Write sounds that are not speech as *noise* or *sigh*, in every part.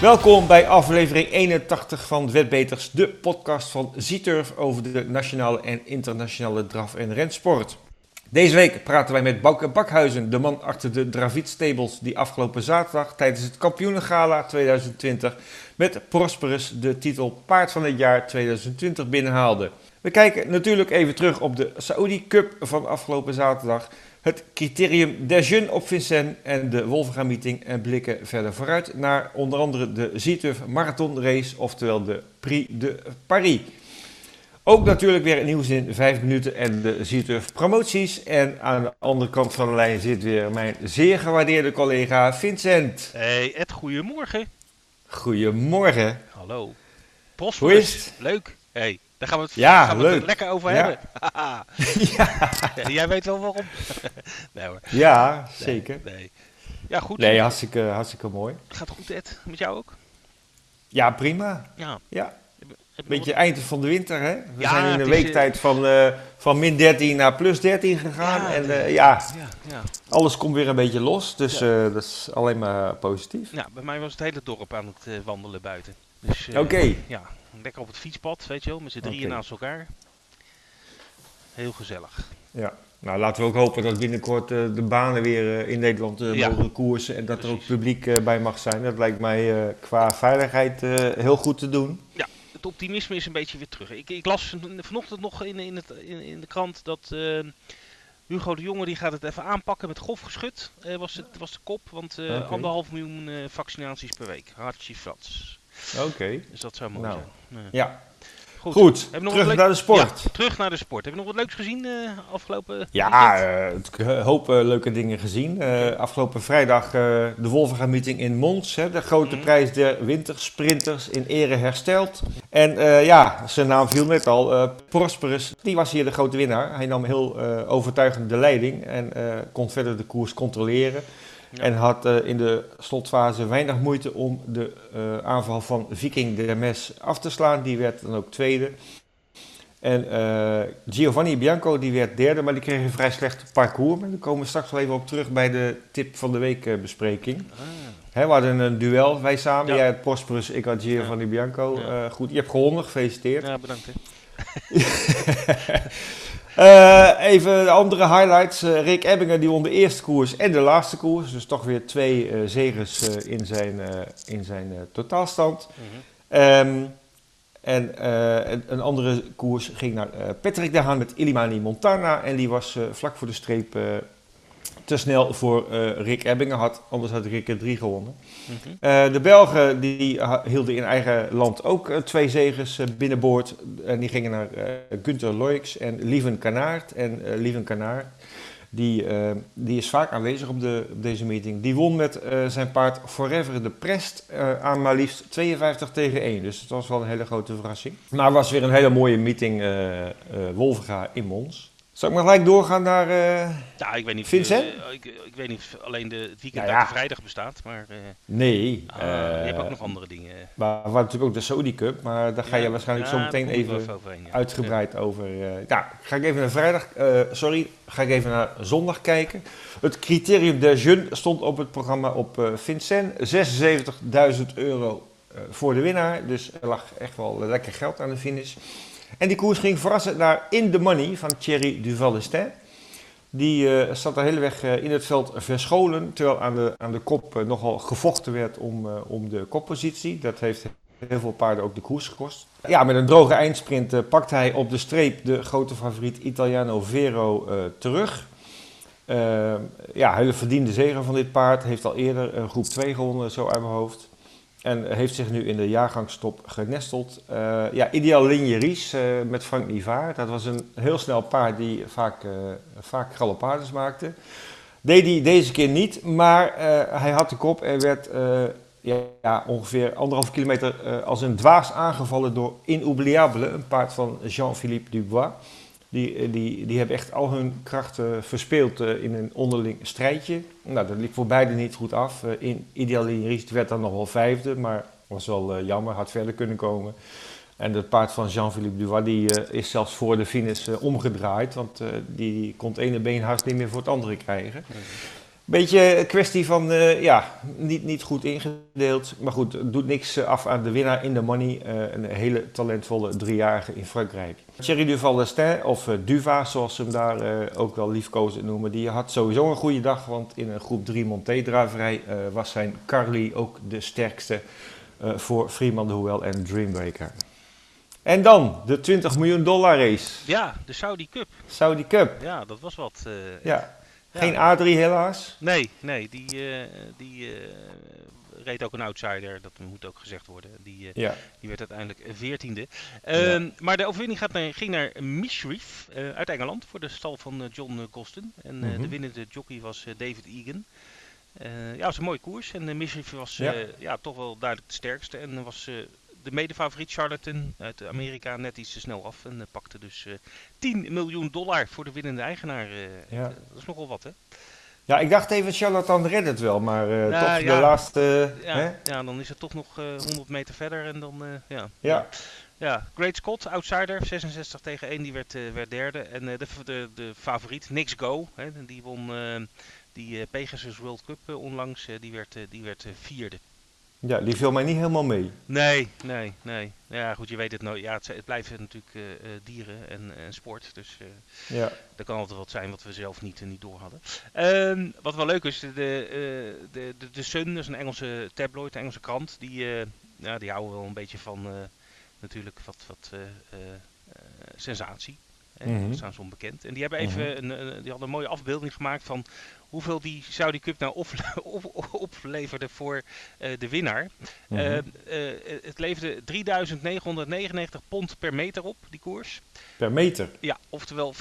Welkom bij aflevering 81 van Wetbeters, de podcast van Zieturf over de nationale en internationale draf- en rensport. Deze week praten wij met Bouke Bakhuizen, de man achter de Dravid Stables, die afgelopen zaterdag tijdens het Kampioenengala 2020 met Prosperus de titel Paard van het jaar 2020 binnenhaalde. We kijken natuurlijk even terug op de Saudi Cup van afgelopen zaterdag, het criterium des Jeunes op Vincennes en de Wolvenga meeting en blikken verder vooruit naar onder andere de Zieturf Marathon Race, oftewel de Prix de Paris. Ook natuurlijk weer nieuws in 5 minuten en de Zieturf promoties. En aan de andere kant van de lijn zit weer mijn zeer gewaardeerde collega Vincent. Hey Ed, goedemorgen. Goedemorgen. Hallo. Het? Leuk. Hey, daar gaan we het, Ja, gaan we het lekker over hebben. *laughs* ja. Jij weet wel waarom. *laughs* nee hoor. Ja, zeker. Nee. Ja, goed. Nee, hartstikke, hartstikke mooi. Gaat goed Ed? Met jou ook? Ja, prima. Ja. Ja, beetje eind van de winter, hè? We Ja, zijn in een is, eh, weektijd van, eh, van min 13 naar plus 13 gegaan. Ja, en eh, ja, Ja, ja. alles komt weer een beetje los. Dus dat is alleen maar positief. ja, bij mij was het hele dorp aan het wandelen buiten. Dus, Oké. Ja, lekker op het fietspad, weet je wel, met z'n drieën naast elkaar. Heel gezellig. Ja, nou laten we ook hopen dat binnenkort eh, de banen weer eh, in Nederland eh, Ja. mogen koersen en dat er ook publiek bij mag zijn. Dat lijkt mij qua veiligheid heel goed te doen. het optimisme is een beetje weer terug. Ik, ik las vanochtend nog in, in, het, in, in de krant dat Hugo de Jonge die gaat het even aanpakken met golfgeschut. eh was, het, was de kop, want anderhalf miljoen vaccinaties per week. Hartje frats. Oké. Dus dat zou mooi Nou. zijn. Ja, Goed. nog Terug naar de sport. Ja, terug naar de sport. Heb je nog wat leuks gezien eh, afgelopen Ja, weekend? eh, een hoop eh, leuke dingen gezien. Afgelopen vrijdag de Wolvenga meeting in Mons. Hè, de grote Mhm. prijs der wintersprinters in ere hersteld. En ja, zijn naam viel net al. Prosperus, die was hier de grote winnaar. Hij nam heel overtuigend de leiding en kon verder de koers controleren. Ja. En had eh, in de slotfase weinig moeite om de eh, aanval van Viking de Mes af te slaan. Die werd dan ook tweede. En eh, Giovanni Bianco die werd derde, maar die kreeg een vrij slecht parcours. Maar daar komen we straks wel even op terug bij de tip van de week bespreking. Ah, Hè, we hadden een duel, wij samen. Ja. Jij had Prosperus, ik had Giovanni Bianco. Goed, je hebt gewonnen, gefeliciteerd. ja, bedankt. *laughs* *laughs* Eh, even de andere highlights. Eh, Rick Ebbingen die won de eerste koers en de laatste koers. Dus toch weer twee eh zegers in zijn, in zijn totaalstand. Mhm. Ehm, en een, andere koers ging naar Patrick de Haan met Ilimani Montana. En die was vlak voor de streep te snel voor Rick Ebbingen. Had, anders had Rick er drie gewonnen. Eh, de Belgen die hielden in eigen land ook eh, twee zegers eh, binnenboord. En die gingen naar Gunther Loix en Lieven Kanaert. En Lieven Kanaert, die, die is vaak aanwezig op, de, deze meeting. Die won met zijn paard Forever de Prest aan maar liefst 52 tegen 1. Dus het was wel een hele grote verrassing. Maar het was weer een hele mooie meeting Wolvenga in Mons. Zal ik maar gelijk doorgaan naar... eh, Ja, ik weet niet. Vincent? eh, ik, ik weet niet of alleen de, het weekend Nou ja. de vrijdag bestaat, maar eh, nee. ah, je hebt ook nog andere dingen. Maar we hadden natuurlijk ook de Saudi Cup, maar daar ga je waarschijnlijk ja, zo meteen even uitgebreid over. ja, ga ik even naar vrijdag, sorry, ga ik even naar zondag kijken. Het criterium des jeunes stond op het programma op Vincent. 76.000 euro voor de winnaar, dus er lag echt wel lekker geld aan de finish. En die koers ging verrassend naar In the Money van Thierry Duval-Estin. Die eh, zat de hele weg eh, in het veld verscholen, terwijl aan de, aan de kop eh, nogal gevochten werd om, om de koppositie. Dat heeft heel veel paarden ook de koers gekost. Ja, met een droge eindsprint pakt hij op de streep de grote favoriet Italiano Vero terug. Ja, hele verdiende zegen van dit paard. Heeft al eerder een groep 2 gewonnen, zo uit mijn hoofd. En heeft zich nu in de jaargangstop genesteld. Eh, ja, ideaal Linje Ries eh, met Frank Nivaar. Dat was een heel snel paard die vaak, eh vaak maakte. Deed hij deze keer niet, maar hij had de kop en werd ja, ja, ongeveer anderhalf kilometer als een dwaas aangevallen door Inoubliable, een paard van Jean-Philippe Dubois. Die, eh, die, die hebben echt al hun krachten verspeeld eh, in een onderling strijdje. Nou, dat liep voor beide niet goed af. Eh, in Ideal Ries werd dan nog wel vijfde, maar was wel jammer, had verder kunnen komen. En het paard van Jean-Philippe Dubois die, is zelfs voor de finish omgedraaid, want die kon het ene been haast niet meer voor het andere krijgen. Beetje een kwestie van, eh, ja, niet, niet goed ingedeeld. Maar goed, het doet niks af aan de winnaar in de money. eh, een hele talentvolle driejarige in Frankrijk. Thierry Duval d'Estaing, of eh, Duva zoals ze hem daar ook wel liefkozen noemen. Die had sowieso een goede dag, want in een groep 3 Monté-draverij was zijn Carly ook de sterkste voor Freeman de Hoel en Dreambreaker. En dan de 20 miljoen dollar race. Ja, de Saudi Cup. Saudi Cup. Ja, dat was wat. Ja. Geen A3 helaas. Nee, nee, die, eh, die eh, reed ook een outsider, dat moet ook gezegd worden. Die, eh, Ja. die werd uiteindelijk veertiende. Ehm Maar de overwinning gaat naar, ging naar Mishreef eh, uit Engeland voor de stal van John Gosden. En Mhm. de winnende jockey was David Egan. Eh, ja, het was een mooie koers. En uh, Mishreef was Ja. ja, toch wel duidelijk de sterkste. En was de medefavoriet Charlatan uit Amerika net iets te snel af. En eh, pakte dus eh 10 miljoen dollar voor de winnende eigenaar. eh. Ja. Dat is nogal wat, hè? Ja, ik dacht even, Charlatan redt het wel, maar eh, Nou, toch ja. de laatste... Ja, hè? ja, dan is het toch nog eh 100 meter verder en dan, eh, ja. Ja. Ja, Great Scott, outsider, 66 tegen 1, die werd, eh, werd derde. En eh, de, de, de favoriet, Nix Go, hè, die won eh, die eh, Pegasus World Cup eh, onlangs, eh, die werd, eh, die werd eh, vierde. Ja, die viel mij niet helemaal mee. Nee, nee, nee. Ja, goed, je weet het nooit. Ja, het, het blijven natuurlijk eh, eh, dieren en, en sport, dus... eh, Ja. er kan altijd wat zijn wat we zelf niet, niet door hadden. Ehm, wat wel leuk is, de, de, de, de, de Sun, dat is een Engelse tabloid, een Engelse krant, die, ja, die houden wel een beetje van natuurlijk wat, wat sensatie. Mhm. Dat staan ze onbekend. En die hebben even een, een- die hadden een mooie afbeelding gemaakt van hoeveel die Saudi Cup nou op, *laughs* op, opleverde voor eh, de winnaar. Mhm. Eh, eh, het leverde 3.999 pond per meter op, die koers. per meter. Ja, oftewel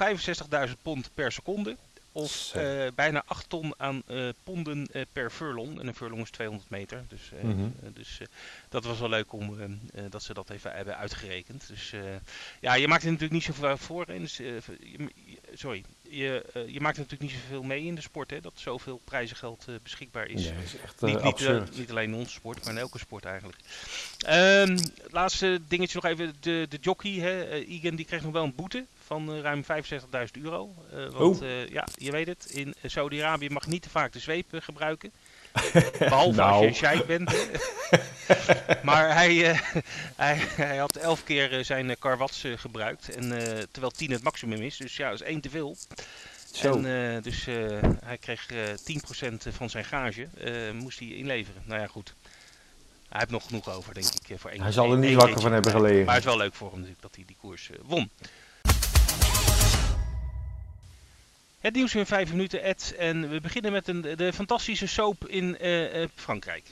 65.000 pond per seconde. Of bijna 8 ton aan ponden per furlong. En een furlong is 200 meter. Dus, Mhm. dus dat was wel leuk om dat ze dat even hebben uitgerekend. Dus ja, je maakt er natuurlijk niet zoveel voor. In, de s- je- je- sorry, je, eh, je maakt er natuurlijk niet zoveel mee in de sport. Hè, dat zoveel prijzengeld eh, beschikbaar is. Is echt Niet, niet, eh, absurd. niet alleen in onze sport, maar in elke sport eigenlijk. Ehm, laatste dingetje nog even. De, de jockey, hè, Egan, die kreeg nog wel een boete van ruim 65.000 euro. Want Oh. ja, je weet het, in Saudi-Arabië mag niet te vaak de zweep gebruiken. Behalve als Nou. je een sheik bent. *laughs* maar hij, eh, hij, hij had elf keer eh, zijn uh, karwats eh, gebruikt. En, eh, terwijl 10 het maximum is. Dus ja, dat is één te veel. Zo. En eh, dus eh, hij kreeg eh 10% van zijn gage, eh, moest hij inleveren. Nou ja, goed. Hij heeft nog genoeg over, denk ik, eh, voor één Hij zal er niet wakker van hebben gelegen. Maar het is wel leuk voor hem natuurlijk dat hij die koers eh, won. Het nieuws in vijf minuten, Ed. En we beginnen met een, de fantastische soap in eh, eh, Frankrijk.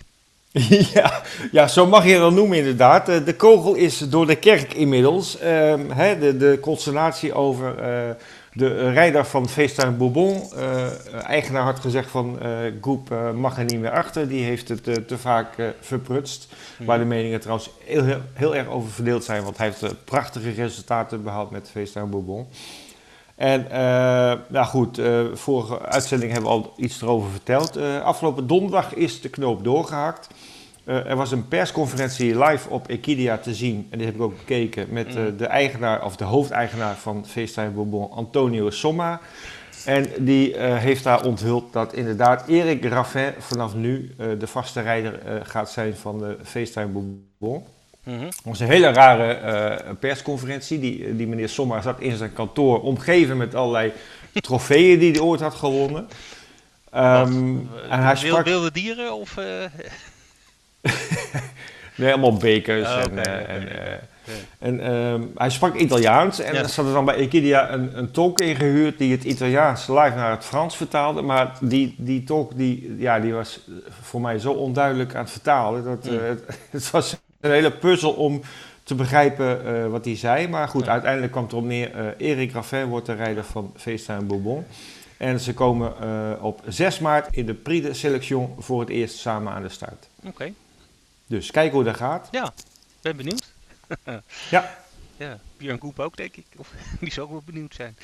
*laughs* ja, ja, zo mag je dat noemen inderdaad. Eh, De kogel is door de kerk inmiddels. Ehm, hè, de, de consternatie over de rijder van Feestuin Bourbon. eigenaar had gezegd van Goep eh, mag er niet meer achter. Die heeft het te vaak verprutst. Waar de meningen trouwens heel, heel, heel erg over verdeeld zijn. Want hij heeft prachtige resultaten behaald met Feestuin Bourbon. En eh, nou goed, eh, vorige uitzending hebben we al iets erover verteld. Eh, afgelopen donderdag is de knoop doorgehakt. Eh, er was een persconferentie live op Equidia te zien. En die heb ik ook bekeken met Mm. de eigenaar of de hoofdeigenaar van Feestijn Bourbon, Antonio Somma. En die heeft daar onthuld dat inderdaad Erik Raffin vanaf nu de vaste rijder gaat zijn van de Feestijn Bourbon. Het was een hele rare eh, persconferentie. Die, die meneer Sommer zat in zijn kantoor omgeven met allerlei trofeeën die hij ooit had gewonnen. Wat? en hij sprak Wilde dieren of... eh, *laughs* nee, allemaal bekers. Oh, en, eh, en, eh, en ehm, hij sprak Italiaans. En Ja. er zat er dan bij Equidia een, een tolk ingehuurd die het Italiaans live naar het Frans vertaalde. Maar die, die tolk die, ja, die was voor mij zo onduidelijk aan het vertalen. Dat, eh, Mm. *laughs* het, het was een hele puzzel om te begrijpen eh, wat hij zei. Maar goed, Ja. uiteindelijk kwam het erop neer. eh Erik Raffin wordt de rijder van Feesttuin Bourbon. En ze komen eh, op 6 maart in de Prix de Selection voor het eerst samen aan de start. Oké, Dus kijk hoe dat gaat. ja. Ben benieuwd. *laughs* Ja. Ja, Björn Koep ook, denk ik. Of, *laughs* die zou ook wel benieuwd zijn.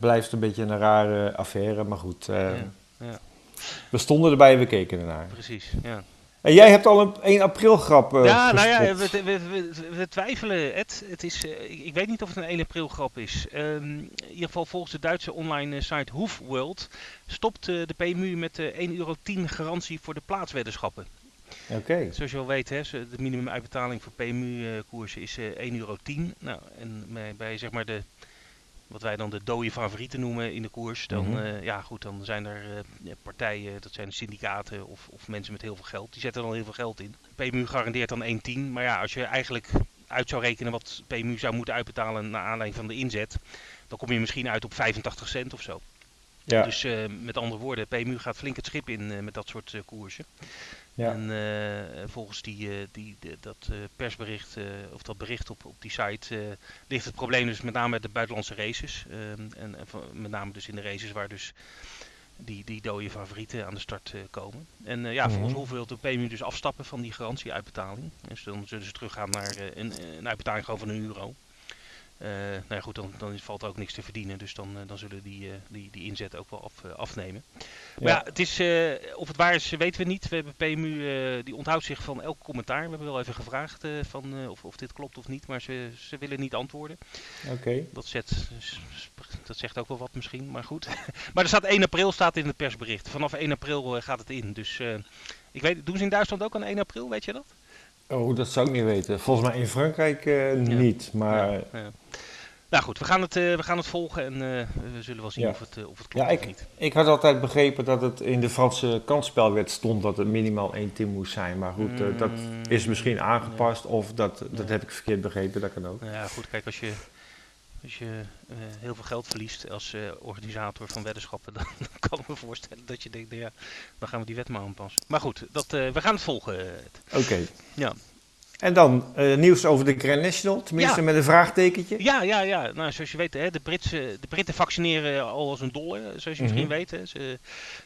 Blijft een beetje een rare affaire, maar goed. Ja, ja. We stonden erbij en we keken ernaar. Precies, ja. En jij hebt al een 1 april grap uh, Ja, nou ja, we, we, we, we twijfelen. Het, het is, uh, ik, ik, weet niet of het een 1 april grap is. Um, in ieder geval volgens de Duitse online site Hoefworld stopt uh, de PMU met de 1,10 euro garantie voor de plaatsweddenschappen. Oké. Okay. Zoals je wel weet, hè, de minimumuitbetaling voor PMU-koersen is 1,10 euro. Nou, en bij, bij zeg maar de wat wij dan de dode favorieten noemen in de koers. Dan, mm -hmm. uh, ja, goed, dan zijn er uh, partijen, dat zijn syndicaten of, of, mensen met heel veel geld. Die zetten dan heel veel geld in. PMU garandeert dan 1,10. Maar ja, als je eigenlijk uit zou rekenen wat PMU zou moeten uitbetalen naar aanleiding van de inzet, dan kom je misschien uit op 85 cent of zo. Ja. Dus uh, met andere woorden, PMU gaat flink het schip in met dat soort koersen. Ja. En uh, volgens die, uh, die, dat uh, persbericht, of dat bericht op, op die site, ligt het probleem dus met name met de buitenlandse races. en, en met name dus in de races waar dus die, die dode favorieten aan de start komen. En ja, mm -hmm. volgens hoeveel de PMU dus afstappen van die garantieuitbetaling. Dus dan zullen ze teruggaan naar een, een uitbetaling gewoon van een euro. Uh, nou ja, goed, dan, dan valt er ook niks te verdienen. Dus dan, uh, dan zullen die, uh, die, die inzet ook wel af, afnemen. Maar ja, het is, of het waar is, weten we niet. We hebben PMU, die onthoudt zich van elk commentaar. We hebben wel even gevraagd van, of, of dit klopt of niet. Maar ze, ze willen niet antwoorden. Oké. Okay. Dat, zet, dat zegt ook wel wat misschien, maar goed. *laughs* maar er staat 1 april staat in het persbericht. Vanaf 1 april gaat het in. Dus ik weet, doen ze in Duitsland ook aan 1 april, weet je dat? Oh, dat zou ik niet weten. Volgens mij in Frankrijk uh, niet, maar... Ja, ja. Nou goed, we gaan het, uh, we gaan het volgen en uh, we zullen wel zien of, het, of het klopt ja, ik, of niet. Ik had altijd begrepen dat het in de Franse kansspelwet stond dat het minimaal één team moest zijn. Maar goed, mm, dat is misschien aangepast of dat, dat heb ik verkeerd begrepen, dat kan ook. Ja goed, kijk als je... Als je heel veel geld verliest als organisator van weddenschappen, dan, *laughs* dan, kan ik me voorstellen dat je denkt, nou ja, dan gaan we die wet maar aanpassen. Maar goed, dat, we gaan het volgen. Oké. Okay. Ja. En dan uh, nieuws over de Grand National, tenminste ja. met een vraagtekentje. Ja, ja, ja. Nou, zoals je weet, hè, de, Britse, de Britten vaccineren al als een dolle, zoals je mm -hmm. misschien weet. Hè. Ze,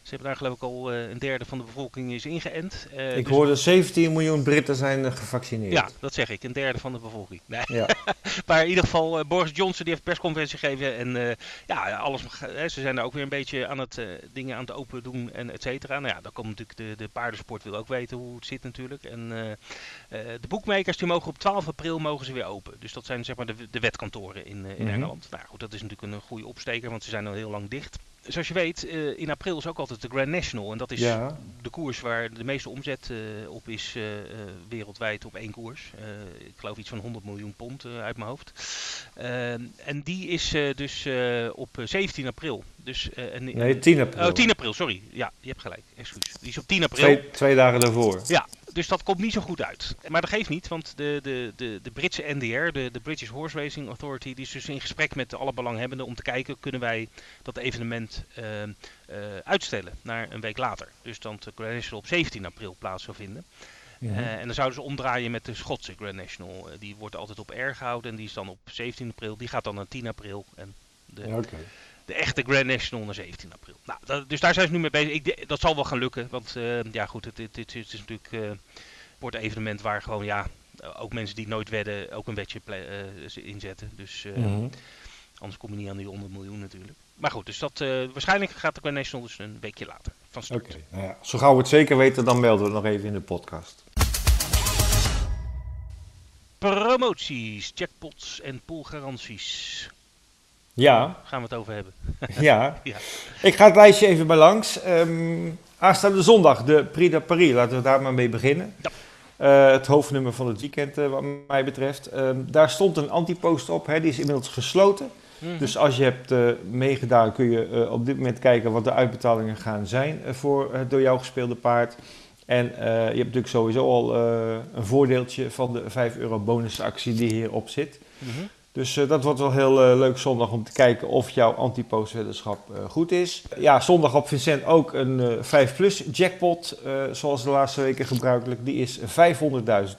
ze hebben daar geloof ik al uh, een derde van de bevolking is ingeënt. Uh, ik dus hoorde 17 miljoen Britten zijn gevaccineerd. Ja, dat zeg ik, een derde van de bevolking. Nee. Ja. *laughs* maar in ieder geval, Boris Johnson die heeft persconferentie gegeven en ja, alles, hè, ze zijn daar ook weer een beetje aan het dingen aan het open doen en et cetera. Nou ja, dan komt natuurlijk de, de paardensport wil ook weten hoe het zit natuurlijk. En de boekmakers die mogen op 12 april mogen ze weer open. Dus dat zijn zeg maar de, de wetkantoren in, uh, in mm -hmm. Engeland. Nou goed, dat is natuurlijk een goede opsteker, want ze zijn al heel lang dicht. Zoals je weet, uh, in april is ook altijd de Grand National. En dat is ja. de koers waar de meeste omzet uh, op is wereldwijd op één koers. ik geloof iets van 100 miljoen pond uit mijn hoofd. en die is dus op 17 april. Dus, nee, 10 april. Oh, 10 april, sorry. Ja, je hebt gelijk. Excuus. Die is op 10 april. Twee, twee dagen daarvoor. Ja, dus dat komt niet zo goed uit. Maar dat geeft niet, want de, de, de, de Britse NDR, de, de British Horse Racing Authority, die is dus in gesprek met alle belanghebbenden om te kijken, kunnen wij dat evenement uh, uh, uitstellen naar een week later. Dus dan de Grand National op 17 april plaats zou vinden. Ja. Uh, en dan zouden ze omdraaien met de Schotse Grand National. die wordt altijd op R gehouden en die is dan op 17 april. Die gaat dan naar 10 april. En de, ja, okay de echte Grand National naar 17 april. Nou, dat, dus daar zijn ze nu mee bezig. Ik, dat zal wel gaan lukken, want uh, ja goed, het, het, het, het is natuurlijk uh, wordt een evenement waar gewoon ja, ook mensen die nooit wedden ook een wetje uh, inzetten. Dus mm -hmm. anders kom je niet aan die 100 miljoen natuurlijk. Maar goed, dus dat, waarschijnlijk gaat de Grand National dus een weekje later van start. Okay, nou ja, zo gauw we het zeker weten, dan melden we het nog even in de podcast. Promoties, jackpots en poolgaranties. Ja. Gaan we het over hebben. *laughs* ja. ja. Ik ga het lijstje even bij langs. Um, aanstaande zondag de Prix de Paris. Laten we daar maar mee beginnen. Ja. Uh, het hoofdnummer van het weekend uh, wat mij betreft. Um, daar stond een antipost op. Hè, die is inmiddels gesloten. Mm -hmm. Dus als je hebt uh, meegedaan kun je op dit moment kijken wat de uitbetalingen gaan zijn voor het door jou gespeelde paard. En je hebt natuurlijk sowieso al een voordeeltje van de 5 euro bonusactie die hierop zit. Mm -hmm. Dus uh, dat wordt wel heel uh, leuk zondag om te kijken of jouw anti-postweddenschap uh, goed is. Ja, zondag op Vincent ook een 5 plus jackpot, zoals de laatste weken gebruikelijk. Die is 500.000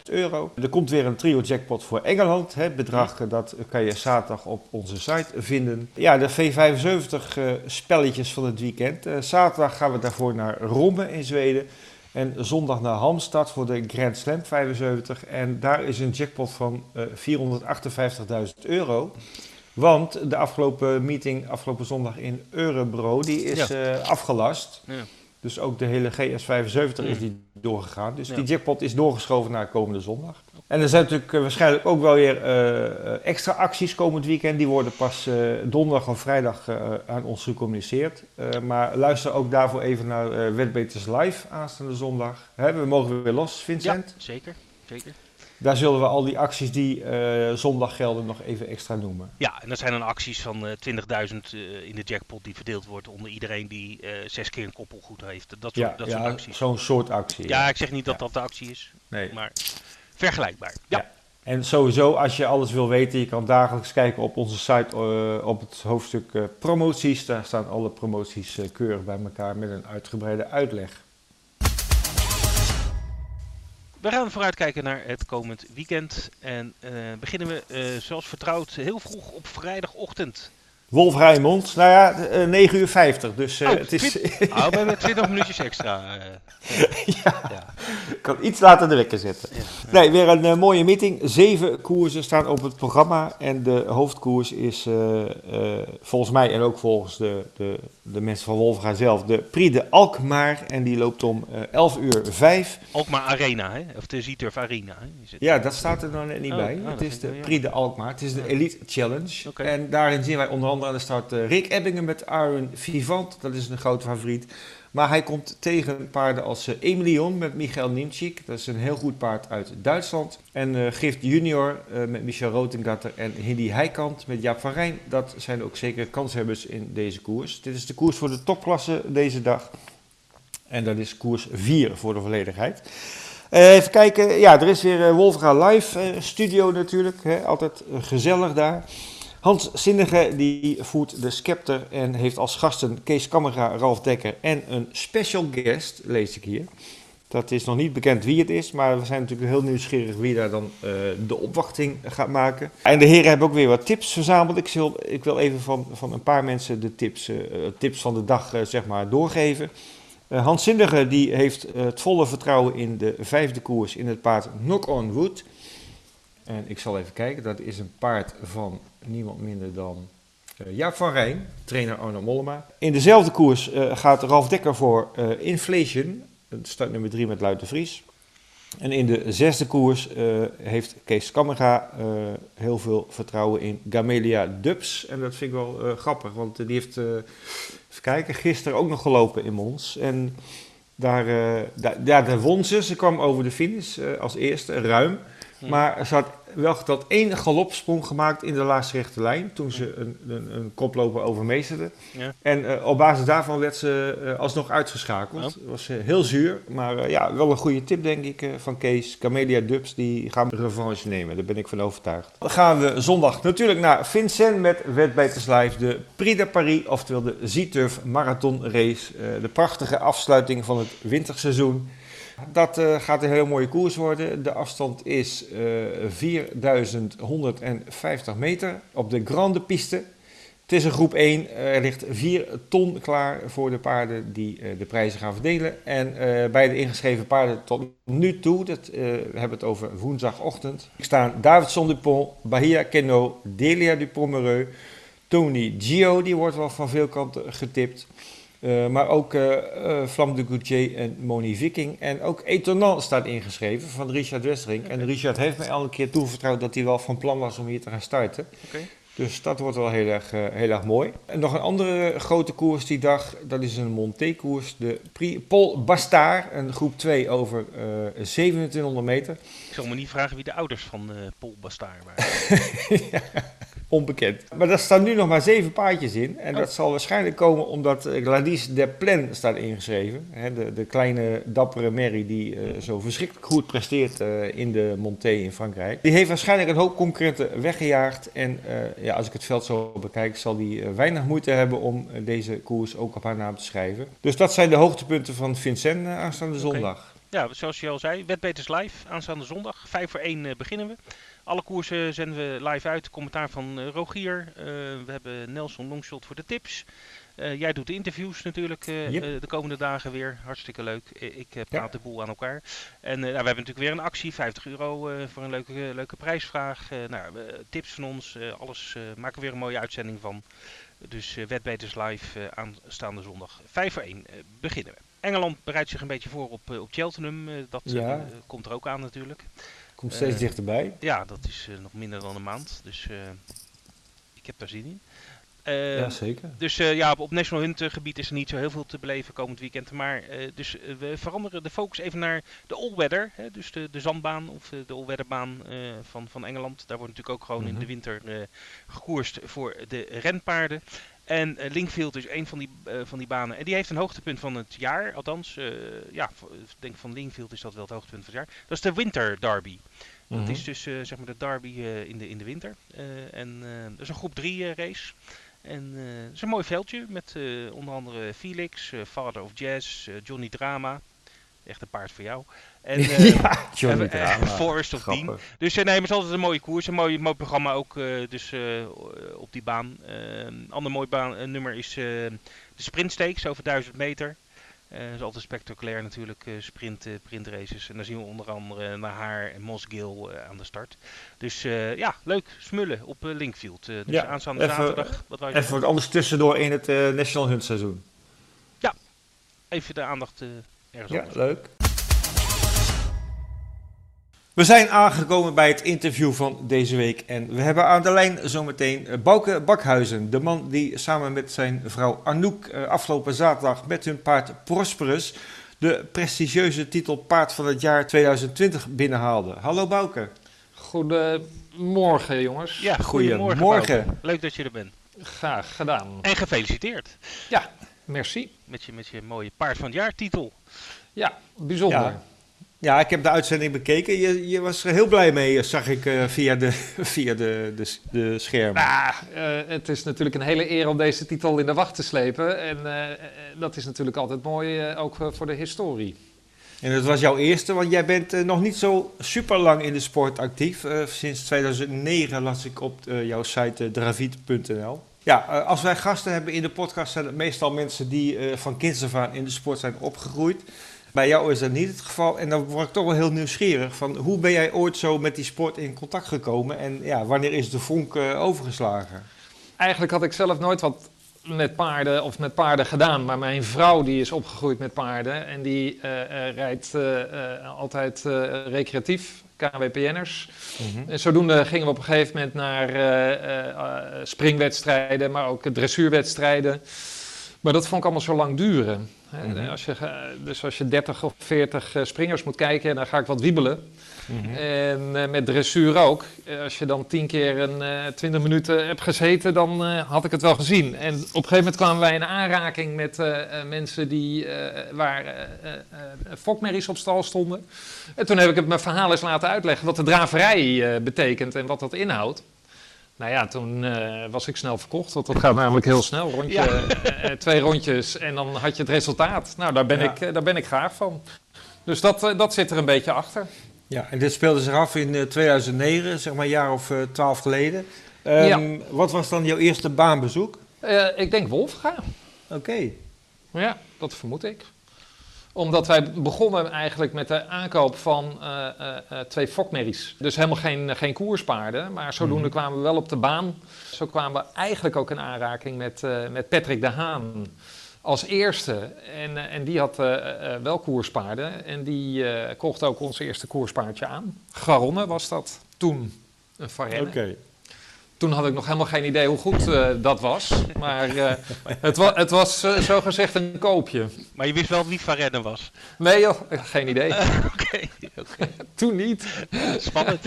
euro. Er komt weer een trio jackpot voor Engeland. Het bedrag dat kan je zaterdag op onze site vinden. Ja, de V75 spelletjes van het weekend. zaterdag gaan we daarvoor naar Romme in Zweden. En zondag naar Halmstad voor de Grand Slam 75. En daar is een jackpot van uh, 458.000 euro. Want de afgelopen meeting, afgelopen zondag in Eurebro, die is ja. uh, afgelast. Ja. Dus ook de hele GS75 is Mm. die doorgegaan. Dus Ja. die jackpot is doorgeschoven naar komende zondag. En er zijn natuurlijk eh, waarschijnlijk ook wel weer eh, eh, extra acties komend weekend. Die worden pas donderdag of vrijdag aan ons gecommuniceerd. Maar luister ook daarvoor even naar Wetbeters Live aanstaande zondag. Hè, we mogen weer los, Vincent. Ja, zeker. zeker. Daar zullen we al die acties die eh, zondag gelden nog even extra noemen. Ja, en dat zijn dan acties van eh 20.000 eh, in de jackpot die verdeeld wordt onder iedereen die zes keer een koppelgoed heeft. Dat soort, Ja, dat soort ja acties. zo'n soort actie. Ja, ik zeg niet dat dat de actie is, Nee. maar vergelijkbaar. Ja. En sowieso, als je alles wil weten, je kan dagelijks kijken op onze site op het hoofdstuk promoties. Daar staan alle promoties keurig bij elkaar met een uitgebreide uitleg. We gaan vooruitkijken naar het komend weekend. En eh, beginnen we eh, zoals vertrouwd heel vroeg op vrijdagochtend. Wolf Rijnmond, nou ja, eh, 9 uur 50. Dus eh, Oh, het is, *laughs* Oh, we hebben 20 minuutjes extra. eh. *laughs* ja, ja. ik kan iets later de wekker zetten. Ja. Nee, weer een eh, mooie meeting. Zeven koersen staan op het programma. En de hoofdkoers is eh, eh, volgens mij en ook volgens de, de, de mensen van Wolfga zelf de Prix de Alkmaar. En die loopt om eh 11 uur 5. Alkmaar Arena, hè? of de Zieturf Arena. Hè? Is het? Ja, dat staat er nog net niet Oh, bij. oh, het is de Prix de Alkmaar. Het is de. Elite Challenge. En daarin zien wij onder andere aan de start eh, Rick Ebbingen met Aaron Vivant. Dat is een grote favoriet. Maar hij komt tegen paarden als eh, Emilion met Michael Nimchik. Dat is een heel goed paard uit Duitsland. En eh, Gift Junior met Michel Rotengatter en Hindi Heikant met Jaap van Rijn. Dat zijn ook zeker kanshebbers in deze koers. Dit is de koers voor de topklasse deze dag. En dat is koers 4 voor de volledigheid. Even kijken, ja, er is weer Wolfga Live studio natuurlijk. Hè, altijd gezellig daar. Hans Zinnige die voert de scepter en heeft als gasten Kees Kammerga, Ralf Dekker en een special guest, lees ik hier. Dat is nog niet bekend wie het is, maar we zijn natuurlijk heel nieuwsgierig wie daar dan eh, de opwachting gaat maken. En de heren hebben ook weer wat tips verzameld. Ik, zal, ik wil even van, van een paar mensen de tips, eh, tips van de dag eh, zeg maar doorgeven. Hans Zindige die heeft het volle vertrouwen in de vijfde koers in het paard Knock on Wood. En ik zal even kijken, dat is een paard van niemand minder dan eh, Jaap van Rijn, trainer Arno Mollema. In dezelfde koers eh, gaat Ralf Dekker voor eh, Inflation, start nummer 3 met Luid de Vries. En in de zesde koers heeft Kees Kammerga heel veel vertrouwen in Gamelia Dubs. En dat vind ik wel grappig, want die heeft, even kijken, gisteren ook nog gelopen in Mons. En daar, daar, ja, daar won ze. Ze kwam over de finish als eerste, ruim. Hm. Maar ze had wel dat één galopsprong gemaakt in de laatste rechte lijn. Toen ze een, een, een koploper overmeesterde. Ja. En eh, op basis daarvan werd ze eh, alsnog uitgeschakeld. Oh. Dat was eh, heel zuur. Maar ja, wel een goede tip denk ik van Kees. Camelia Dubs, die gaan revanche nemen. Daar ben ik van overtuigd. Dan gaan we zondag natuurlijk naar Vincent met Wetbeters Live. De Prix de Paris, oftewel de Z-Turf Marathon Race. De prachtige afsluiting van het winterseizoen. Dat eh, gaat een hele mooie koers worden. De afstand is eh 4150 meter op de Grande Piste. Het is een groep 1. Er ligt 4 ton klaar voor de paarden die eh, de prijzen gaan verdelen. En bij de ingeschreven paarden tot nu toe, dat, we hebben het over woensdagochtend, staan Davidson Dupont, Bahia Keno, Delia Dupont-Mereux, Tony Gio, die wordt wel van veel kanten getipt. Eh, maar ook eh eh, Flam de Goutier en Moni Viking. En ook Etonant staat ingeschreven van Richard Westerink. En Richard heeft mij al een keer toevertrouwd dat hij wel van plan was om hier te gaan starten. Oké. Dus dat wordt wel heel erg, eh, heel erg mooi. En nog een andere grote koers die dag, dat is een Monté-koers. De Prix Paul Bastard, een groep 2 over eh 2700 meter. Ik zal me niet vragen wie de ouders van eh Paul Bastaar waren. *laughs* *laughs* Onbekend. Maar daar staan nu nog maar zeven paardjes in. En Oh. dat zal waarschijnlijk komen omdat eh, Gladys Desplen staat ingeschreven. Hè, de, de kleine dappere Mary die eh, zo verschrikkelijk goed presteert eh, in de Monté in Frankrijk. Die heeft waarschijnlijk een hoop concurrenten weggejaagd. En ja, als ik het veld zo bekijk zal die weinig moeite hebben om deze koers ook op haar naam te schrijven. Dus dat zijn de hoogtepunten van Vincent aanstaande zondag. Ja, zoals je al zei, Wetbeters Live aanstaande zondag. 5 voor 1 eh, beginnen we. Alle koersen zenden we live uit. Commentaar van eh, Rogier. Eh, we hebben Nelson Longshot voor de tips. Eh, jij doet de interviews natuurlijk Yep. de komende dagen weer. Hartstikke leuk. Ik praat Ja. de boel aan elkaar. En nou, we hebben natuurlijk weer een actie. 50 euro voor een leuke, leuke prijsvraag. Nou, tips van ons. alles. maken we weer een mooie uitzending van. Dus Wetbeters Live aanstaande zondag. 5 voor 1 eh, beginnen we. Engeland bereidt zich een beetje voor op, op Cheltenham. dat Ja. komt er ook aan natuurlijk. Komt steeds Eh, dichterbij. Ja, dat is eh, nog minder dan een maand. Dus eh, ik heb daar zin in. Eh, ja, zeker. dus ja, op, op National Hunt gebied is er niet zo heel veel te beleven komend weekend. Maar dus we veranderen de focus even naar de all-weather. Hè, dus de, de zandbaan of de all-weatherbaan van, van Engeland. Daar wordt natuurlijk ook gewoon in Mhm. de winter gekoerst voor de renpaarden. En eh, Linkfield is een van die, eh, van die banen. En die heeft een hoogtepunt van het jaar. Althans, eh, ja, ik denk van Linkfield is dat wel het hoogtepunt van het jaar. Dat is de Winter Derby. Mhm. Dat is dus zeg maar de derby in, de, in de winter. En dat is een groep 3 race. En het is een mooi veldje met onder andere Felix, Father of Jazz, Johnny Drama. Echt een paard voor jou. *laughs* En ja, Johnny en. Forest of Dean. Dus eh, nee, maar het is altijd een mooie koers. Een mooi, mooi programma ook eh, dus, op die baan. Een ander mooi baan, nummer is de Sprint Stakes over 1000 meter. Dat is altijd spectaculair natuurlijk, eh, sprint, eh, sprintraces. En dan zien we onder andere naar haar en eh, aan de start. Dus ja, leuk, smullen op Linkfield. Dus Ja, aanstaande even- zaterdag. Wat Even wat anders tussendoor in het National Hunt seizoen. Even de aandacht ergens Ja, anders. leuk. We zijn aangekomen bij het interview van deze week. En we hebben aan de lijn zometeen eh, Bouke Bakhuizen. De man die samen met zijn vrouw Anouk eh, afgelopen zaterdag met hun paard Prosperus... de prestigieuze titel Paard van het jaar 2020 binnenhaalde. Hallo Bouke. Goedemorgen, jongens. Ja, goedemorgen. Goedemorgen. Leuk dat je er bent. Graag gedaan. En gefeliciteerd Merci. met je, met je mooie paard van het jaar titel. Ja, bijzonder. Ja. Ja, ik heb de uitzending bekeken. Je, je was er heel blij mee, zag ik eh, via, de, *laughs* via de, de, de schermen. Ah, eh, het is natuurlijk een hele eer om deze titel in de wacht te slepen. En eh, dat is natuurlijk altijd mooi, ook voor de historie. En het was jouw eerste, want jij bent nog niet zo super lang in de sport actief. Eh, sinds 2009 las ik op jouw site draviet.nl. Ja, eh, als wij gasten hebben in de podcast zijn het meestal mensen die eh, van kinds aan in de sport zijn opgegroeid. Bij jou is dat niet het geval en dan word ik toch wel heel nieuwsgierig van hoe ben jij ooit zo met die sport in contact gekomen en ja, wanneer is de vonk eh, overgeslagen? Eigenlijk had ik zelf nooit wat met paarden of met paarden gedaan. Maar mijn vrouw die is opgegroeid met paarden. En die eh, eh, rijdt eh, altijd recreatief, KWPN'ers. En zodoende gingen we op een gegeven moment naar springwedstrijden, maar ook dressuurwedstrijden. Maar dat vond ik allemaal zo lang duren. Mhm. als je, dus als je 30 of 40 eh, springers moet kijken, dan ga ik wat wiebelen. Mhm. En eh, met dressuur ook. Eh, als je dan 10 keer een eh 20 minuten hebt gezeten, dan had ik het wel gezien. En op een gegeven moment kwamen wij in aanraking met mensen die, waar fokmerries op stal stonden. En toen heb ik het mijn verhaal eens laten uitleggen wat de draverij betekent en wat dat inhoudt. Nou ja, toen was ik snel verkocht, want dat gaat namelijk heel snel. Rondje, Ja. twee rondjes en dan had je het resultaat. Nou, daar ben, Ja. ik, daar ben ik graag van. Dus dat, dat zit er een beetje achter. Ja, en dit speelde zich af in eh, 2009, zeg maar een jaar of eh, twaalf geleden. Ehm, Ja. Wat was dan jouw eerste baanbezoek? Eh, ik denk Wolfga. Oké. Ja, dat vermoed ik. Omdat wij begonnen eigenlijk met de aankoop van eh, eh, eh, twee fokmerries. Dus helemaal geen, geen koerspaarden, maar zodoende Mhm. kwamen we wel op de baan. Zo kwamen we eigenlijk ook in aanraking met, eh, met Patrick de Haan als eerste. En, eh, en die had eh, eh, wel koerspaarden en die eh, kocht ook ons eerste koerspaardje aan. Garonne was dat toen, een Varenne. Oké. Toen had ik nog helemaal geen idee hoe goed eh, dat was. Maar eh, *laughs* het, wa het was eh, zogezegd een koopje. Maar je wist wel wie Van Rennen was. Nee joh, geen idee. *laughs* Oké. *laughs* Toen niet. Spannend.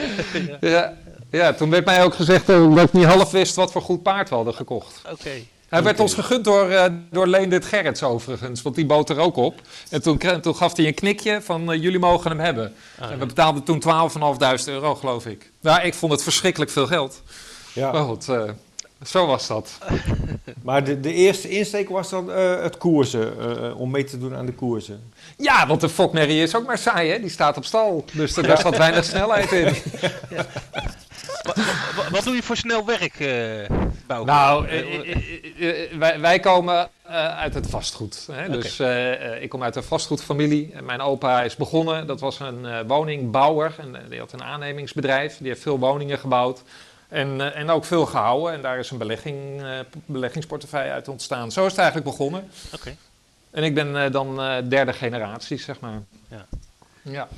Ja, Ja, ja, toen werd mij ook gezegd dat ik niet half wist wat voor goed paard we hadden gekocht. Oké. Hij werd ons gegund door, eh door Leendert Gerrits overigens, want die bood er ook op. En toen, toen gaf hij een knikje van eh, jullie mogen hem hebben. Ah, En we betaalden toen 12.500 euro geloof ik. Nou, ik vond het verschrikkelijk veel geld. Maar Ja. goed, eh, zo was dat. *laughs* Maar de, de eerste insteek was dan het koersen, om mee te doen aan de koersen. Ja, want de Fokmerrie is ook maar saai, hè? Die staat op stal. Dus er daar zat weinig *laughs* snelheid in. *laughs* wa- wat doe je voor snel werk, eh Bouke? Nou, Eh, eh, wij, wij komen eh, uit het vastgoed. Hè? Dus ik kom uit een vastgoedfamilie. Mijn opa is begonnen, dat was een eh, woningbouwer. En, die had een aannemingsbedrijf. Die heeft veel woningen gebouwd. En, en ook veel gehouden. En daar is een belegging, eh, beleggingsportefeuille uit ontstaan. Zo is het eigenlijk begonnen. Oké. En ik ben eh, dan eh, derde generatie, zeg maar. Ja. Ja.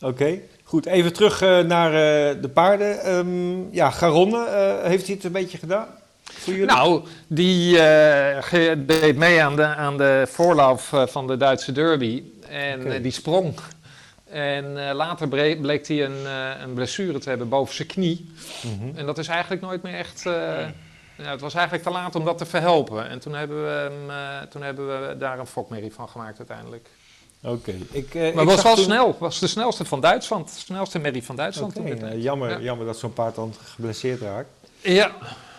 Oké, goed. Even terug eh, naar eh, de paarden. Ehm, ja, Garonne, eh, heeft hij het een beetje gedaan voor jullie? Nou, die deed mee aan de, aan de voorlauf van de Duitse derby. En die sprong. En later bleek hij een, een blessure te hebben boven zijn knie. Mhm. En dat is eigenlijk nooit meer echt. ja, het was eigenlijk te laat om dat te verhelpen. En toen hebben we, hem, toen hebben we daar een fokmerrie van gemaakt uiteindelijk. Oké. Ik, eh, Maar ik was wel toen- snel. Was de snelste van Duitsland. De snelste merrie van Duitsland. Toen eh, jammer, Ja. jammer dat zo'n paard dan geblesseerd raakt. Ja,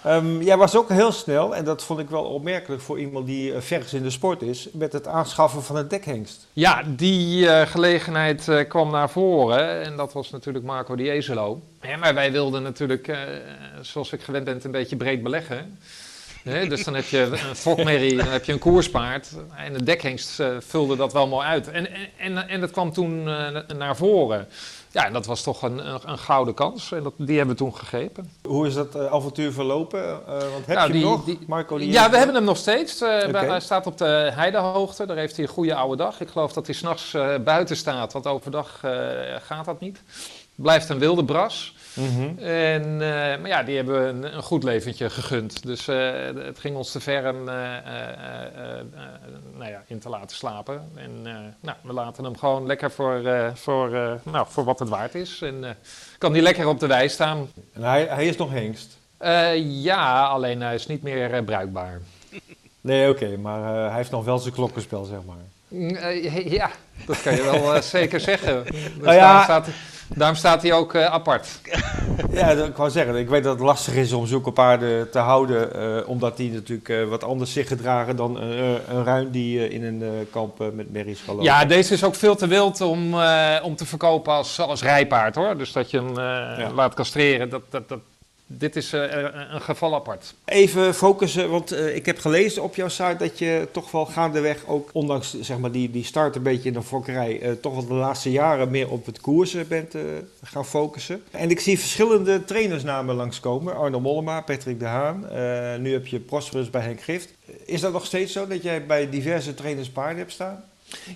Ehm, jij was ook heel snel, en dat vond ik wel opmerkelijk voor iemand die uh, vers in de sport is, met het aanschaffen van een dekhengst. Ja, die eh, gelegenheid eh, kwam naar voren en dat was natuurlijk Marco Di Eselo. Ja, maar wij wilden natuurlijk, eh, zoals ik gewend ben, een beetje breed beleggen. Dus dan heb je een fokmerrie, dan heb je een koerspaard en de dekhengst eh, vulde dat wel mooi uit. En, en, en, en dat kwam toen eh, naar voren. Ja, en dat was toch een, een, een gouden kans en dat, die hebben we toen gegrepen. Hoe is dat eh, avontuur verlopen? Want heb Nou, je die- hem nog, die- Marco? Die Ja, we hebben hem nog steeds. Hij staat op de heidehoogte. Daar heeft hij een goede oude dag. Ik geloof dat hij s'nachts buiten staat, want overdag gaat dat niet. Blijft een wilde bras. Mhm. En, eh, maar ja, die hebben een, een goed leventje gegund. Dus eh, het ging ons te ver hem eh, nou ja, in te laten slapen. En nou, we laten hem gewoon lekker voor, voor, nou, voor wat het waard is. En kan die lekker op de wei staan. En hij, hij is nog hengst. Ja, alleen hij is niet meer bruikbaar. Nee, oké, maar hij heeft nog wel zijn klokkenspel, zeg maar. Mm, eh, Ja, dat kan je wel eh, *laughs* zeker zeggen. Dus Nou ja. daarom, staat, daarom staat hij ook eh, apart. *laughs* Ja, dat, ik wou zeggen, ik weet dat het lastig is om zulke paarden te houden, omdat die natuurlijk wat anders zich gedragen dan een ruim die in een kamp met merries gaat. Ja, deze is ook veel te wild om, om te verkopen als, als rijpaard hoor. Dus dat je hem Ja. laat castreren, dat, dat, dat, dit is eh, een geval apart. Even focussen, want eh, ik heb gelezen op jouw site dat je toch wel gaandeweg ook, ondanks zeg maar, die, die start een beetje in de fokkerij, eh, toch wel de laatste jaren meer op het koersen bent eh, gaan focussen. En ik zie verschillende trainersnamen langskomen. Arno Mollema, Patrick de Haan. eh, nu heb je Prosperus bij Henk Gift. Is dat nog steeds zo dat jij bij diverse trainers paarden hebt staan?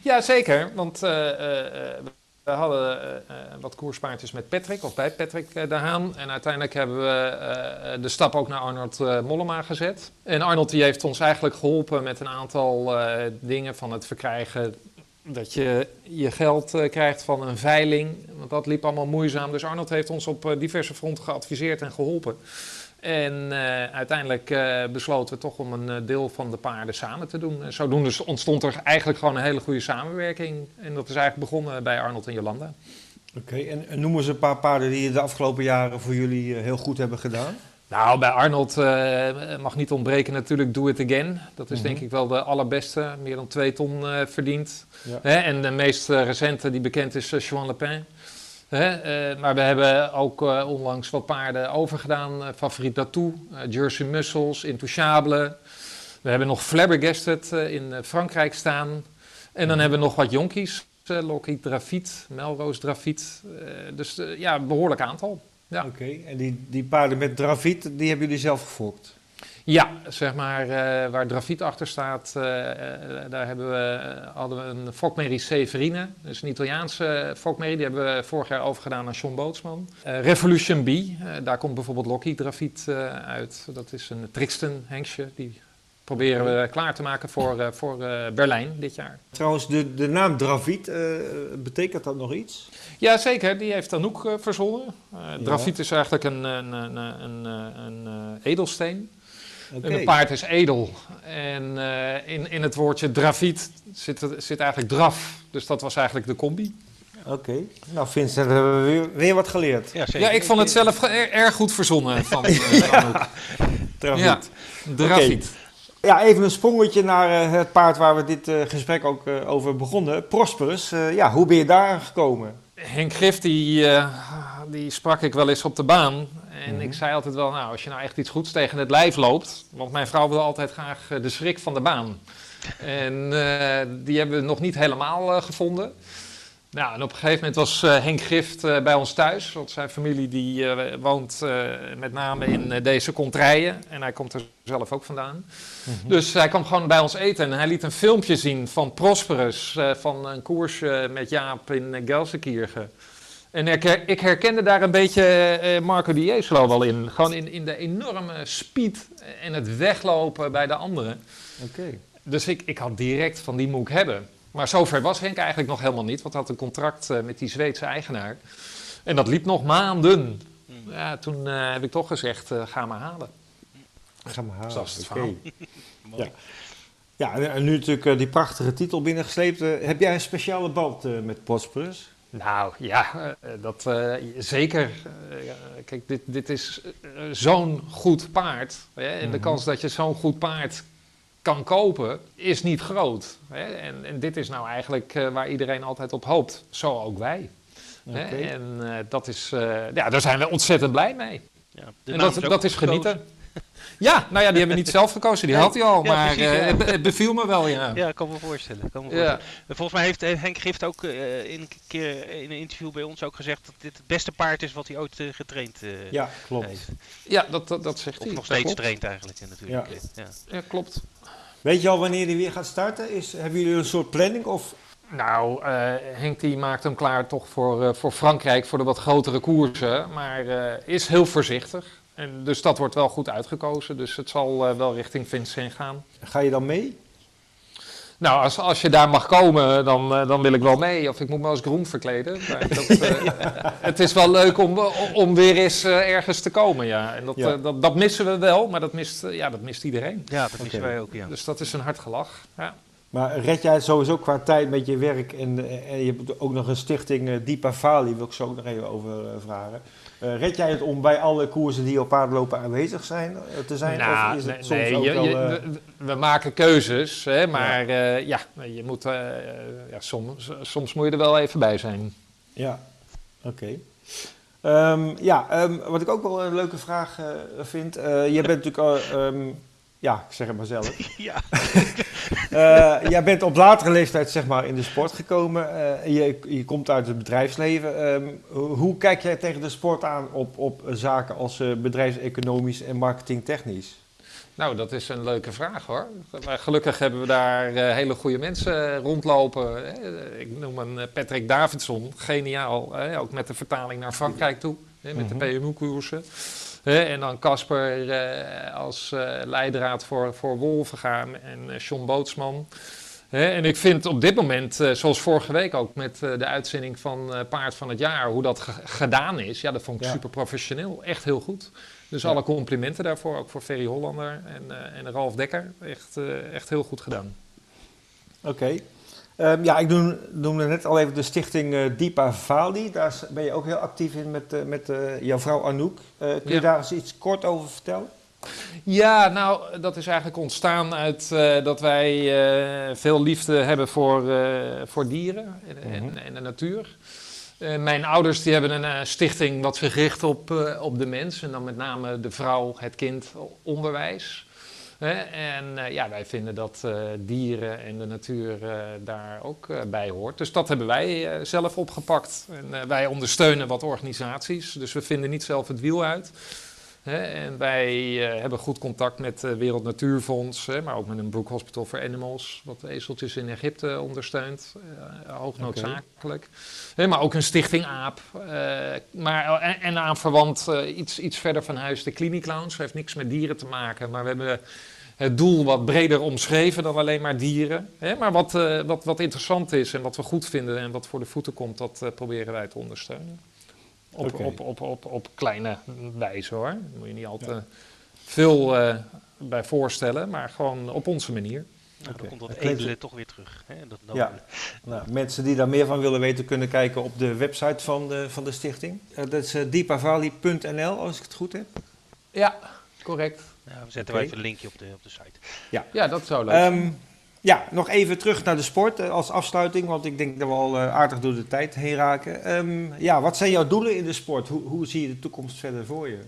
Ja, zeker. Want eh, eh, eh, we hadden eh, eh, wat koerspaardjes met Patrick, of bij Patrick eh, de Haan. En uiteindelijk hebben we de stap ook naar Arnold Mollema gezet. En Arnold die heeft ons eigenlijk geholpen met een aantal dingen van het verkrijgen dat je je geld krijgt van een veiling. Want dat liep allemaal moeizaam. Dus Arnold heeft ons op diverse fronten geadviseerd en geholpen. En eh, uiteindelijk eh, besloten we toch om een eh, deel van de paarden samen te doen. En zodoende ontstond er eigenlijk gewoon een hele goede samenwerking. En dat is eigenlijk begonnen bij Arnold en Jolanda. Oké, en, en noemen ze een paar paarden die de afgelopen jaren voor jullie heel goed hebben gedaan? Nou, bij Arnold mag niet ontbreken natuurlijk Do It Again. Dat is Mhm. denk ik wel de allerbeste. Meer dan twee ton verdiend. Ja. Hè, en de meest recente die bekend is, uh, Joan Lepin. Hè, eh, maar we hebben ook eh, onlangs wat paarden overgedaan. Uh, Favoriet Datou, Jersey Muscles, Intouchable. We hebben nog Flabbergasted in Frankrijk staan. En dan hebben we nog wat jonkies. Lockheed Drafit, Melrose Drafit. dus ja, een behoorlijk aantal. Ja. Oké, en die, die paarden met Dravit, die hebben jullie zelf gefokt? Ja, zeg maar uh, waar Drafiet achter staat, uh, uh, daar hebben we, hadden we een Fokmerrie Severine. Dus een Italiaanse Fokmerrie, die hebben we vorig jaar overgedaan aan John Bootsman. Eh, Revolution B, daar komt bijvoorbeeld Lockheed Drafiet uit. Dat is een Trixton Henksje, die proberen we klaar te maken voor, voor Berlijn dit jaar. Trouwens, de, de naam Dravit, betekent dat nog iets? Ja, zeker. Die heeft Anouk verzonnen. Uh, ja. Is eigenlijk een, een, een, een, een edelsteen. Okay. En een paard is edel. En uh, in, in het woordje drafiet zit, zit eigenlijk draf. Dus dat was eigenlijk de combi. Oké. Okay. Nou, Vincent, hebben we weer, weer wat geleerd. Ja, ja, ik vond het zelf er, erg goed verzonnen van uh, *laughs* ja. Drafiet. Ja, drafiet. Okay. Ja, even een sprongetje naar uh, het paard waar we dit uh, gesprek ook uh, over begonnen. Prosperus, ja, hoe ben je daar gekomen? Henk Griff, die, uh, die sprak ik wel eens op de baan. En mm -hmm. ik zei altijd wel, nou, als je nou echt iets goeds tegen het lijf loopt... want mijn vrouw wil altijd graag uh, de schrik van de baan. *laughs* en uh, die hebben we nog niet helemaal gevonden. Nou, en op een gegeven moment was eh, Henk Gift eh, bij ons thuis. Want zijn familie die eh, woont met name in deze contraien. En hij komt er zelf ook vandaan. Dus hij kwam gewoon bij ons eten. En hij liet een filmpje zien van Prosperus. van een koersje met Jaap in Gelsenkirchen. En ik, ik herkende daar een beetje Marco Di Jesolo wel in. Gewoon in, in de enorme speed en het weglopen bij de anderen. Oké. Dus ik, ik had direct van die moet ik hebben. Maar zover was Henk eigenlijk nog helemaal niet, want hij had een contract eh, met die Zweedse eigenaar. En dat liep nog maanden. Hmm. Ja, toen eh, heb ik toch gezegd, eh, ga maar halen. Ga maar halen. Dat is het verhaal. *laughs* Ja. Ja, en- en nu natuurlijk die prachtige titel binnengesleept. Heb jij een speciale band eh, met Prosperus? Nou ja, dat eh, zeker. Ja, kijk, dit, dit is zo'n goed paard. Hè? En de Mhm. kans dat je zo'n goed paard kan kopen is niet groot. Hè? En, en dit is nou eigenlijk eh, waar iedereen altijd op hoopt. Zo ook wij. Hè? En eh, dat is, eh, ja, daar zijn we ontzettend blij mee. Ja, de en naam dat, ook dat is genieten. Ja, nou ja, die hebben we niet zelf gekozen, die Nee. had hij al. Ja, maar precies, eh, ja. het, het beviel me wel, ja. Ja, ik kan me voorstellen. Kan me Ja. Volgens mij heeft Henk Gift ook eh, in een keer in een interview bij ons ook gezegd dat dit het beste paard is wat hij ooit getraind eh, Ja, klopt. heeft. Ja, dat, dat, dat zegt Of hij. nog Dat steeds klopt. traint eigenlijk natuurlijk. Ja. Ja. Ja, klopt. Weet je al wanneer die weer gaat starten? Is, hebben jullie een soort planning? Of... Nou, eh, Henk die maakt hem klaar toch voor, eh, voor Frankrijk, voor de wat grotere koersen. Maar eh, is heel voorzichtig. En dus dat wordt wel goed uitgekozen. Dus het zal wel richting Vincent gaan. Ga je dan mee? Nou, als, als je daar mag komen, dan, eh, dan wil ik wel mee. Of ik moet me als groen verkleden. Maar *laughs* dat, eh, Het is wel leuk om, om weer eens eh, ergens te komen, ja. En dat, Ja. eh, dat, dat missen we wel, maar dat mist, eh, ja, dat mist iedereen. ja, dat missen wij ook, ja. Dus dat is een hard gelach. Ja. Maar red jij het sowieso qua tijd met je werk? En, eh, en je hebt ook nog een stichting eh, Deepa Vali, wil ik zo ook nog even over eh, vragen. Eh, red jij het om bij alle koersen die op paardlopen aanwezig zijn, te zijn? Nou, of is het nee, soms nee, ook je- wel... je- eh, we, we maken keuzes, hè, maar ja. ja, je moet, eh, ja, soms, soms moet je er wel even bij zijn. Ja, oké. Ehm, ja, ehm, wat ik ook wel een leuke vraag vind. eh jij bent natuurlijk, al, ehm, ja, ik zeg het maar zelf. *laughs* ja. *laughs* Eh, jij bent op latere leeftijd zeg maar in de sport gekomen. eh, je, je komt uit het bedrijfsleven. Ehm, hoe, kijk jij tegen de sport aan op, op zaken als eh, bedrijfseconomisch en marketingtechnisch? Nou, dat is een leuke vraag hoor. Maar gelukkig hebben we daar hele goede mensen rondlopen. Hè. Ik noem een Patrick Davidson, geniaal. Hè. Ook met de vertaling naar Frankrijk toe, hè, met Mhm. de PMU-koersen. Hè, En dan Casper eh, als eh, leidraad voor, voor Wolvengaan en eh John Bootsman. Hè, en ik vind op dit moment, zoals vorige week ook met de uitzending van Paard van het Jaar, hoe dat ge- gedaan is, ja, dat vond ik Ja. super professioneel. Echt heel goed. Dus Ja. alle complimenten daarvoor, ook voor Ferry Hollander en, en Ralf Dekker. Echt, echt heel goed gedaan. Oké. Ehm, ja, ik noem- noemde net al even de stichting eh Deepa Vali. Daar ben je ook heel actief in met, eh, met eh, jouw vrouw Anouk. Kun je Ja. daar eens iets kort over vertellen? Ja, nou, dat is eigenlijk ontstaan uit dat wij veel liefde hebben voor, voor dieren en, en, en de natuur. Mijn ouders die hebben een stichting wat zich richt op, op de mens. En dan met name de vrouw, het kind, onderwijs. Hè, en eh, ja, wij vinden dat eh, dieren en de natuur eh, daar ook bij hoort. Dus dat hebben wij zelf opgepakt. En wij ondersteunen wat organisaties. Dus we vinden niet zelf het wiel uit. Hè, en wij hebben goed contact met het Wereld Natuurfonds, hè, maar ook met een Brook Hospital for Animals, wat de ezeltjes in Egypte ondersteunt, eh, hoog noodzakelijk. Hè, maar ook een stichting AAP. maar, en, en aanverwant eh, iets, iets verder van huis de Clinic Lounge. Dat heeft niks met dieren te maken, maar we hebben het doel wat breder omschreven dan alleen maar dieren. Hè, maar wat, eh, wat, wat interessant is en wat we goed vinden en wat voor de voeten komt, dat eh, proberen wij te ondersteunen. Op, op, op, op, op kleine wijze hoor. Daar moet je niet al te veel eh, bij voorstellen, maar gewoon op onze manier. Nou, Oké. dan komt dat edele toch weer terug. Hè? Dat, dat- Ja. Nou, mensen die daar meer van willen weten kunnen kijken op de website van de, van de stichting. Dat is uh, deepavali.nl als ik het goed heb. Ja, correct. Ja, we zetten wel even een linkje op de, op de site. Ja, dat zou leuk zijn. Ehm, ja, nog even terug naar de sport eh, als afsluiting, want ik denk dat we al eh, aardig door de tijd heen raken. Ehm, ja, wat zijn jouw doelen in de sport? Hoe, hoe zie je de toekomst verder voor je?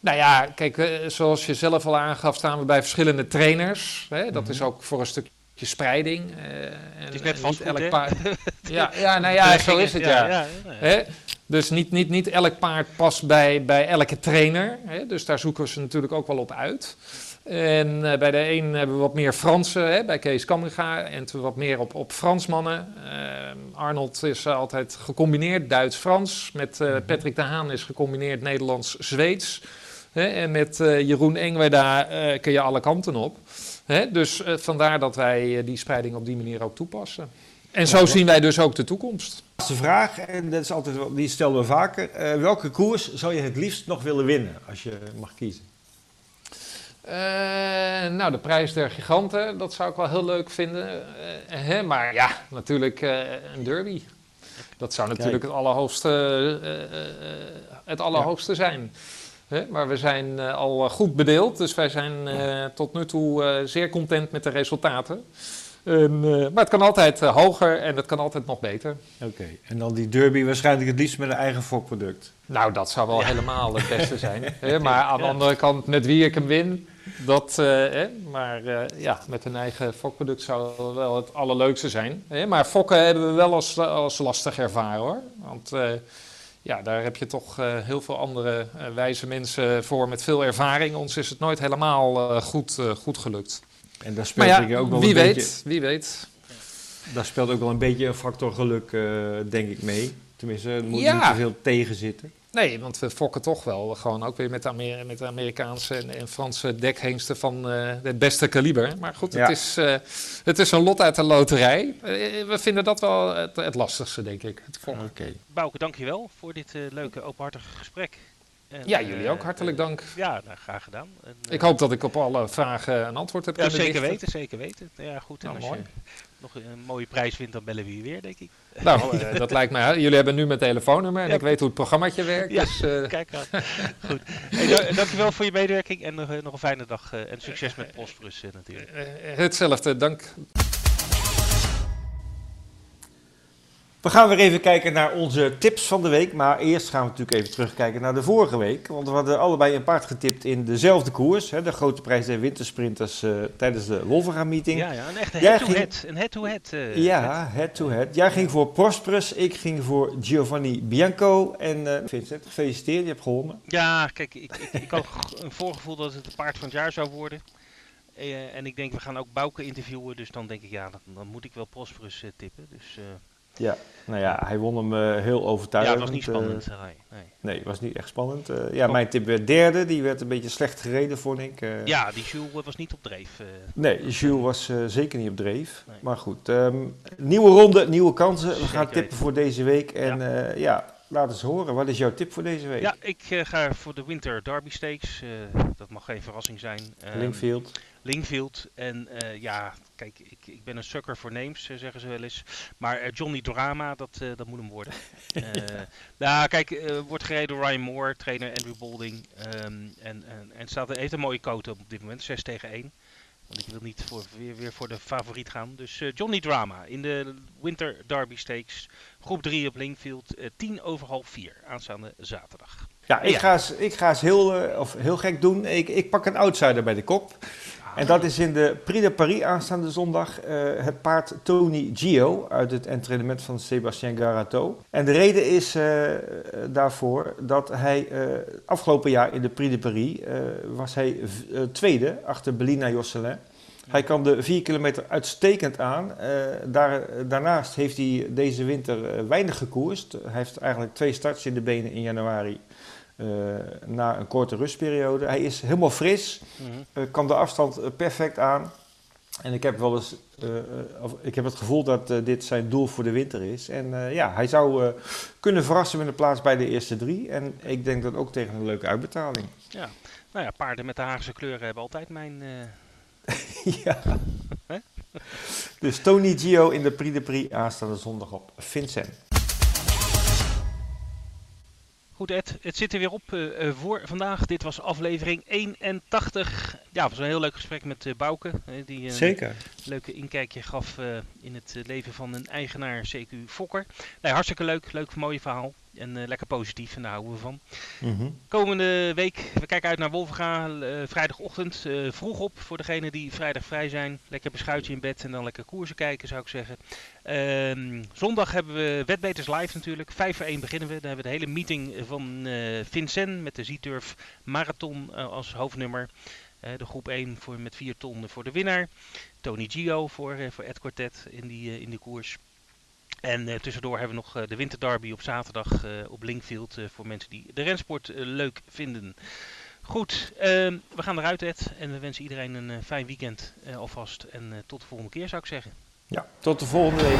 Nou ja, kijk, eh, zoals je zelf al aangaf, staan we bij verschillende trainers. Hè? Dat Mhm. is ook voor een stukje stukje spreiding. eh, Het is net hè? elk paard. *laughs* ja, ja, nou ja, zo is het ja. ja? Dus niet, niet, niet elk paard past bij, bij elke trainer. Hè? Dus daar zoeken ze natuurlijk ook wel op uit. En eh, bij de een hebben we wat meer Franse, hè, bij Kees Kamminga. En wat meer op, op Fransmannen. Eh, Arnold is eh, altijd gecombineerd Duits-Frans. Met eh, Patrick de Haan is gecombineerd Nederlands-Zweeds. En met Jeroen Engweda kun je alle kanten op. Hè? Dus eh, vandaar dat wij eh, die spreiding op die manier ook toepassen. En zo zien wij dus ook de toekomst. Laatste vraag, en dat is altijd, die stellen we vaker. Eh, welke koers zou je het liefst nog willen winnen, als je mag kiezen? Nou, de prijs der giganten, dat zou ik wel heel leuk vinden. Hè, maar ja, natuurlijk een derby. Dat zou natuurlijk het allerhoogste, het allerhoogste zijn. Hè, maar we zijn eh, al goed bedeeld, dus wij zijn eh, tot nu toe eh, zeer content met de resultaten. En, eh, maar het kan altijd eh, hoger en het kan altijd nog beter. Oké, en dan die derby waarschijnlijk het liefst met een eigen fokproduct. Nou, dat zou wel Ja. helemaal het beste zijn. *laughs* hè? Maar aan de Ja. andere kant, met wie ik hem win, dat, eh, hè? maar eh, ja, met een eigen fokproduct zou wel het allerleukste zijn. Hè? Maar fokken hebben we wel als, als lastig ervaren hoor. Want eh, ja, daar heb je toch eh, heel veel andere eh, wijze mensen voor met veel ervaring. Ons is het nooit helemaal eh, goed, eh, goed gelukt. En daar speelt ja, denk ik ook wel wie een weet, beetje, wie weet. daar speelt ook wel een beetje een factor geluk, eh, denk ik, mee. Tenminste, er moet Ja. niet te veel tegen zitten. Nee, want we fokken toch wel gewoon ook weer met de, Amer- met de Amerikaanse en, en Franse dekhengsten van eh, het beste kaliber. Maar goed, Ja. het, is, eh, het is een lot uit de loterij. Eh, we vinden dat wel het, het lastigste, denk ik. Het fokken. Oké. Bouke, dankjewel voor dit leuke, openhartige gesprek. En, Ja, jullie ook hartelijk dank. Ja, nou, graag gedaan. En, Ik hoop dat ik op alle vragen een antwoord heb Ja, kunnen zeker weten, zeker weten. Ja, goed. En Nou, als mooi. je nog een mooie prijs wint, dan bellen we je weer, denk ik. Nou, eh, *laughs* dat lijkt mij. Jullie hebben nu mijn telefoonnummer en Ja. ik weet hoe het programmaatje werkt. Ja. Dus, eh, *laughs* Kijk aan. Goed. Hey, da- dankjewel voor je medewerking en nog, eh, nog een fijne dag. eh, en succes met Prosperus eh, natuurlijk. eh, hetzelfde, dank. We gaan weer even kijken naar onze tips van de week. Maar eerst gaan we natuurlijk even terugkijken naar de vorige week. Want we hadden allebei een paard getipt in dezelfde koers. Hè, de grote prijs der wintersprinters eh, tijdens de Wolverga-meeting. Ja, ja, een echte head-to-head. Een head-to-head. eh, Ja, head-to-head. Jij ging voor Prosperus, ik ging voor Giovanni Bianco. En eh, Vincent, gefeliciteerd, je hebt gewonnen. Ja, kijk, ik, ik, ik had een voorgevoel dat het een paard van het jaar zou worden. En ik denk, we gaan ook Bouke interviewen. Dus dan denk ik, ja, dan, dan moet ik wel Prosperus tippen. Dus Ja, nou ja, hij won hem eh, heel ja, overtuigend. het was niet eh, spannend. nee, nee. nee, het was niet echt spannend. Eh, ja, mijn tip werd derde, die werd een beetje slecht gereden, vond ik. Ja, die Jules was niet op dreef. Nee, Jules was zeker niet op dreef. Nee. Maar goed, ehm, nieuwe ronde, nieuwe kansen. We gaan tippen weten. voor deze week. En ja. ja, laat eens horen. Wat is jouw tip voor deze week? Ja, ik ga voor de Winter Derby Stakes. dat mag geen verrassing zijn. Ehm, Linkfield. Lingfield. En eh, ja, kijk, ik, ik ben een sucker voor names, eh, zeggen ze wel eens. Maar eh, Johnny Drama, dat, eh, dat moet hem worden. *laughs* Eh, nou, kijk, eh, wordt gereden door Ryan Moore, trainer Andrew Bolding. Ehm, en, en, en staat, heeft een mooie coat op dit moment, 6 tegen 1. Want ik wil niet voor, weer, weer voor de favoriet gaan. Dus eh, Johnny Drama in de Winter Derby Stakes. Groep 3 op Linkfield. eh 10 over half 4 aanstaande zaterdag. Ja, ik Ja. ga eens, ik ga eens heel, of heel gek doen. Ik, ik pak een outsider bij de kop. En dat is in de Prix de Paris aanstaande zondag eh, het paard Tony Gio uit het entraînement van Sébastien Garato. En de reden is eh, daarvoor dat hij eh, afgelopen jaar in de Prix de Paris was hij tweede achter Belina Josselin. Hij kan de 4 kilometer uitstekend aan. Daar, daarnaast heeft hij deze winter weinig gekoerst. Hij heeft eigenlijk twee starts in de benen in januari. Eh, na een korte rustperiode. Hij is helemaal fris. Mhm. Eh, kan de afstand eh, perfect aan. En ik heb wel eens, of, ik heb het gevoel dat dit zijn doel voor de winter is. En ja, hij zou kunnen verrassen met een plaats bij de eerste drie. En ik denk dat ook tegen een leuke uitbetaling. Ja, nou ja, paarden met de Haagse kleuren hebben altijd mijn... *laughs* ja. Dus Tony Gio in de Prix de Prix aanstaande zondag op Vincent. Goed Ed, het zit er weer op eh, eh, voor vandaag. Dit was aflevering 81. Ja, het was een heel leuk gesprek met uh, Bouke. die een Zeker. leuke inkijkje gaf in het leven van een eigenaar CQ Fokker. Nee, hartstikke leuk. Leuk, mooi verhaal. En uh, lekker positief, en daar houden we van. Mhm. Komende week, we kijken uit naar Wolvenga. Uh, vrijdagochtend uh, vroeg op voor degenen die vrijdag vrij zijn. Lekker beschuitje in bed en dan lekker koersen kijken, zou ik zeggen. Ehm, zondag hebben we Wetbeters Live natuurlijk. 5 voor 1 beginnen we. Dan hebben we de hele meeting van Vincent met de Z-Turf Marathon als hoofdnummer. De groep 1 voor, met 4 ton voor de winnaar. Tony Gio voor, voor Ed Quartet in die, in die koers. En uh, tussendoor hebben we nog uh, de winterderby op zaterdag uh, op Linkfield voor mensen die de rensport leuk vinden. Goed, ehm, we gaan eruit Ed en we wensen iedereen een fijn weekend alvast. En tot de volgende keer zou ik zeggen. Ja, tot de volgende week.